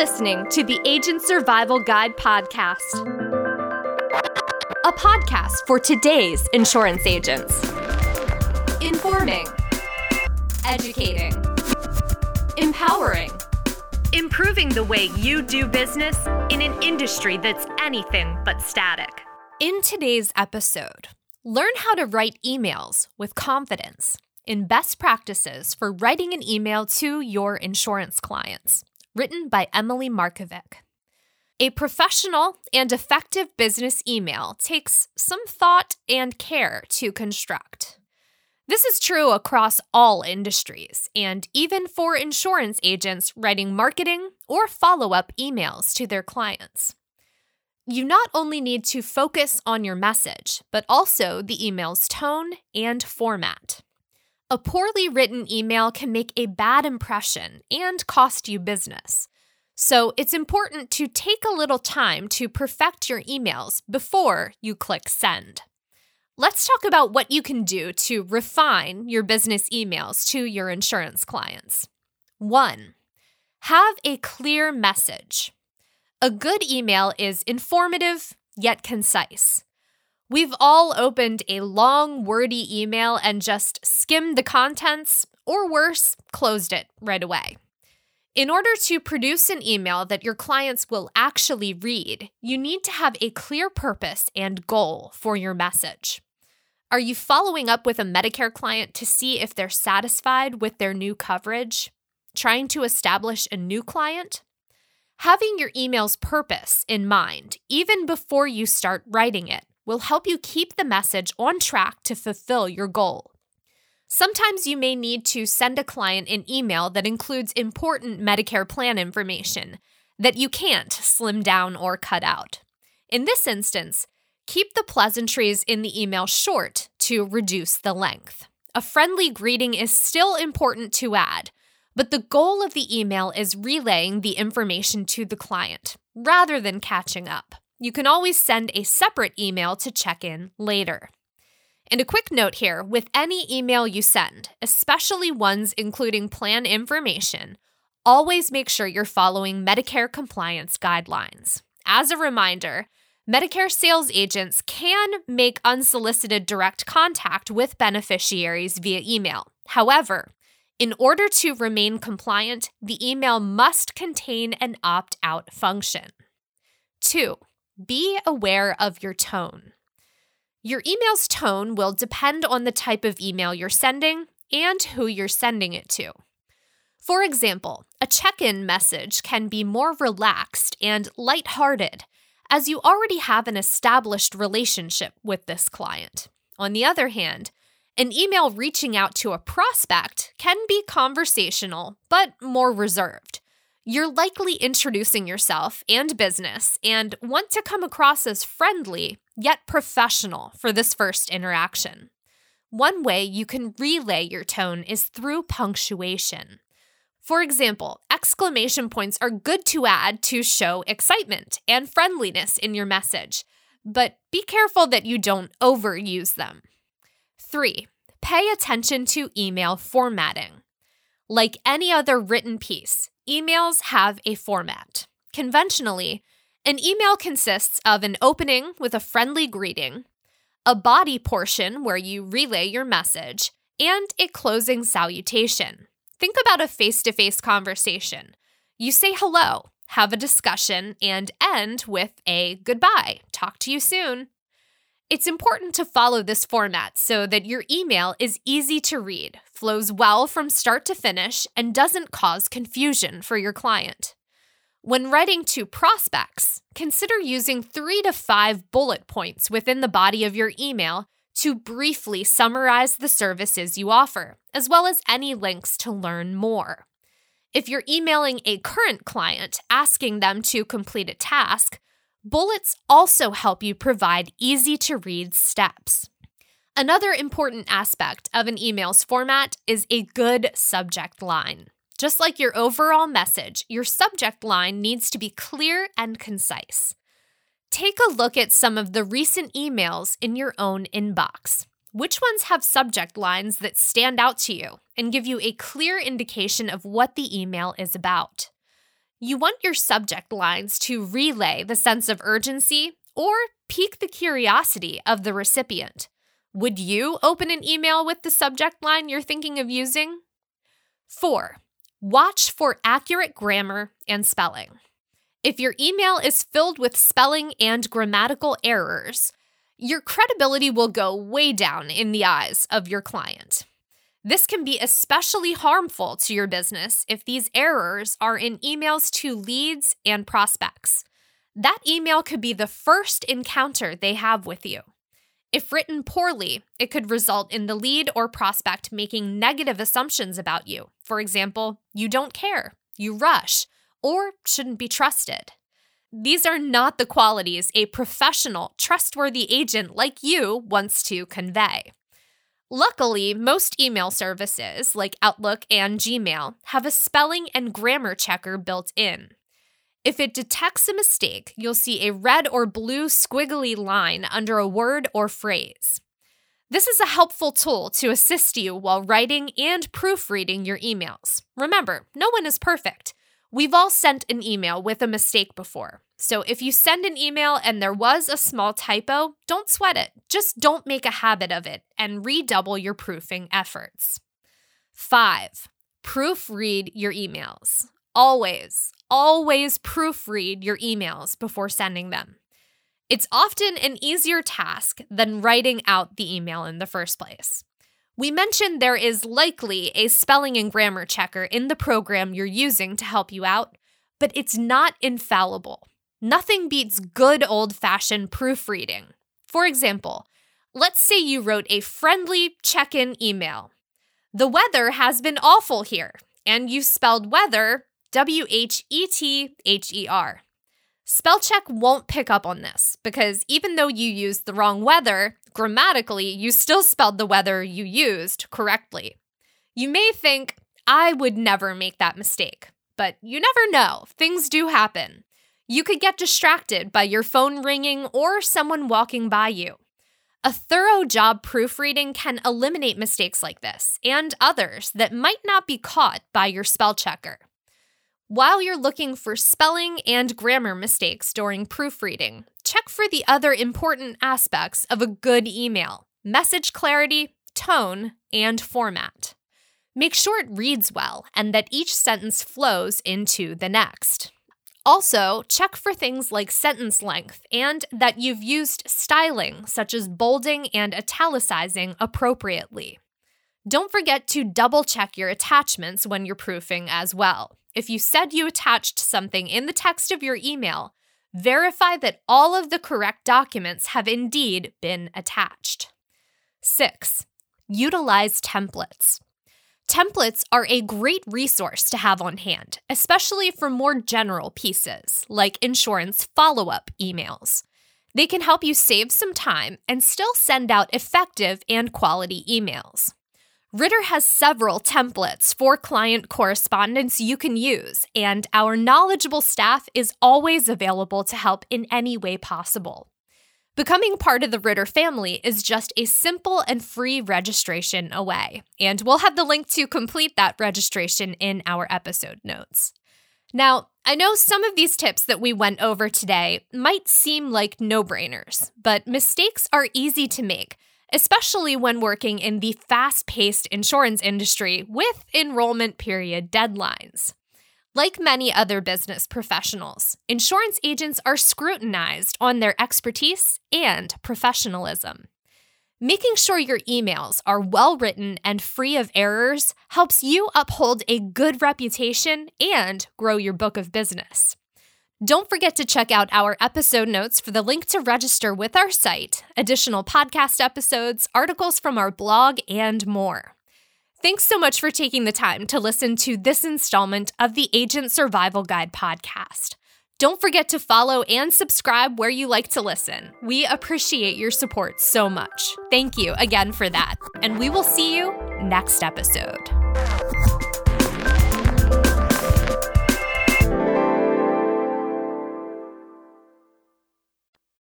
listening to the Agent Survival Guide podcast, a podcast for today's insurance agents. Informing, educating, empowering, improving the way you do business in an industry that's anything but static. In today's episode, learn how to write emails with confidence in best practices for writing an email to your insurance clients written by Emily Markovic. A professional and effective business email takes some thought and care to construct. This is true across all industries, and even for insurance agents writing marketing or follow up emails to their clients. You not only need to focus on your message, but also the email's tone and format. A poorly written email can make a bad impression and cost you business. So it's important to take a little time to perfect your emails before you click send. Let's talk about what you can do to refine your business emails to your insurance clients. One, have a clear message. A good email is informative yet concise. We've all opened a long, wordy email and just skimmed the contents, or worse, closed it right away. In order to produce an email that your clients will actually read, you need to have a clear purpose and goal for your message. Are you following up with a Medicare client to see if they're satisfied with their new coverage? Trying to establish a new client? Having your email's purpose in mind, even before you start writing it, will help you keep the message on track to fulfill your goal. Sometimes you may need to send a client an email that includes important Medicare plan information that you can't slim down or cut out. In this instance, keep the pleasantries in the email short to reduce the length. A friendly greeting is still important to add, but the goal of the email is relaying the information to the client rather than catching up. You can always send a separate email to check in later. And a quick note here with any email you send, especially ones including plan information, always make sure you're following Medicare compliance guidelines. As a reminder, Medicare sales agents can make unsolicited direct contact with beneficiaries via email. However, in order to remain compliant, the email must contain an opt out function. Two, be aware of your tone. Your email's tone will depend on the type of email you're sending and who you're sending it to. For example, a check in message can be more relaxed and lighthearted, as you already have an established relationship with this client. On the other hand, an email reaching out to a prospect can be conversational, but more reserved. You're likely introducing yourself and business and want to come across as friendly yet professional for this first interaction. One way you can relay your tone is through punctuation. For example, exclamation points are good to add to show excitement and friendliness in your message, but be careful that you don't overuse them. 3. Pay attention to email formatting. Like any other written piece, emails have a format. Conventionally, an email consists of an opening with a friendly greeting, a body portion where you relay your message, and a closing salutation. Think about a face to face conversation. You say hello, have a discussion, and end with a goodbye. Talk to you soon. It's important to follow this format so that your email is easy to read, flows well from start to finish, and doesn't cause confusion for your client. When writing to prospects, consider using three to five bullet points within the body of your email to briefly summarize the services you offer, as well as any links to learn more. If you're emailing a current client asking them to complete a task, Bullets also help you provide easy to read steps. Another important aspect of an email's format is a good subject line. Just like your overall message, your subject line needs to be clear and concise. Take a look at some of the recent emails in your own inbox. Which ones have subject lines that stand out to you and give you a clear indication of what the email is about? You want your subject lines to relay the sense of urgency or pique the curiosity of the recipient. Would you open an email with the subject line you're thinking of using? 4. Watch for accurate grammar and spelling. If your email is filled with spelling and grammatical errors, your credibility will go way down in the eyes of your client. This can be especially harmful to your business if these errors are in emails to leads and prospects. That email could be the first encounter they have with you. If written poorly, it could result in the lead or prospect making negative assumptions about you. For example, you don't care, you rush, or shouldn't be trusted. These are not the qualities a professional, trustworthy agent like you wants to convey. Luckily, most email services like Outlook and Gmail have a spelling and grammar checker built in. If it detects a mistake, you'll see a red or blue squiggly line under a word or phrase. This is a helpful tool to assist you while writing and proofreading your emails. Remember, no one is perfect. We've all sent an email with a mistake before. So if you send an email and there was a small typo, don't sweat it. Just don't make a habit of it and redouble your proofing efforts. Five, proofread your emails. Always, always proofread your emails before sending them. It's often an easier task than writing out the email in the first place. We mentioned there is likely a spelling and grammar checker in the program you're using to help you out, but it's not infallible. Nothing beats good old fashioned proofreading. For example, let's say you wrote a friendly check in email. The weather has been awful here, and you spelled weather W H E T H E R. Spellcheck won't pick up on this because even though you used the wrong weather, grammatically, you still spelled the weather you used correctly. You may think, I would never make that mistake, but you never know. Things do happen. You could get distracted by your phone ringing or someone walking by you. A thorough job proofreading can eliminate mistakes like this and others that might not be caught by your spell checker. While you're looking for spelling and grammar mistakes during proofreading, check for the other important aspects of a good email message clarity, tone, and format. Make sure it reads well and that each sentence flows into the next. Also, check for things like sentence length and that you've used styling, such as bolding and italicizing, appropriately. Don't forget to double check your attachments when you're proofing as well. If you said you attached something in the text of your email, verify that all of the correct documents have indeed been attached. 6. Utilize templates. Templates are a great resource to have on hand, especially for more general pieces like insurance follow up emails. They can help you save some time and still send out effective and quality emails. Ritter has several templates for client correspondence you can use, and our knowledgeable staff is always available to help in any way possible. Becoming part of the Ritter family is just a simple and free registration away, and we'll have the link to complete that registration in our episode notes. Now, I know some of these tips that we went over today might seem like no brainers, but mistakes are easy to make especially when working in the fast paced insurance industry with enrollment period deadlines. Like many other business professionals, insurance agents are scrutinized on their expertise and professionalism. Making sure your emails are well written and free of errors helps you uphold a good reputation and grow your book of business. Don't forget to check out our episode notes for the link to register with our site, additional podcast episodes, articles from our blog, and more. Thanks so much for taking the time to listen to this installment of the Agent Survival Guide podcast. Don't forget to follow and subscribe where you like to listen. We appreciate your support so much. Thank you again for that, and we will see you next episode.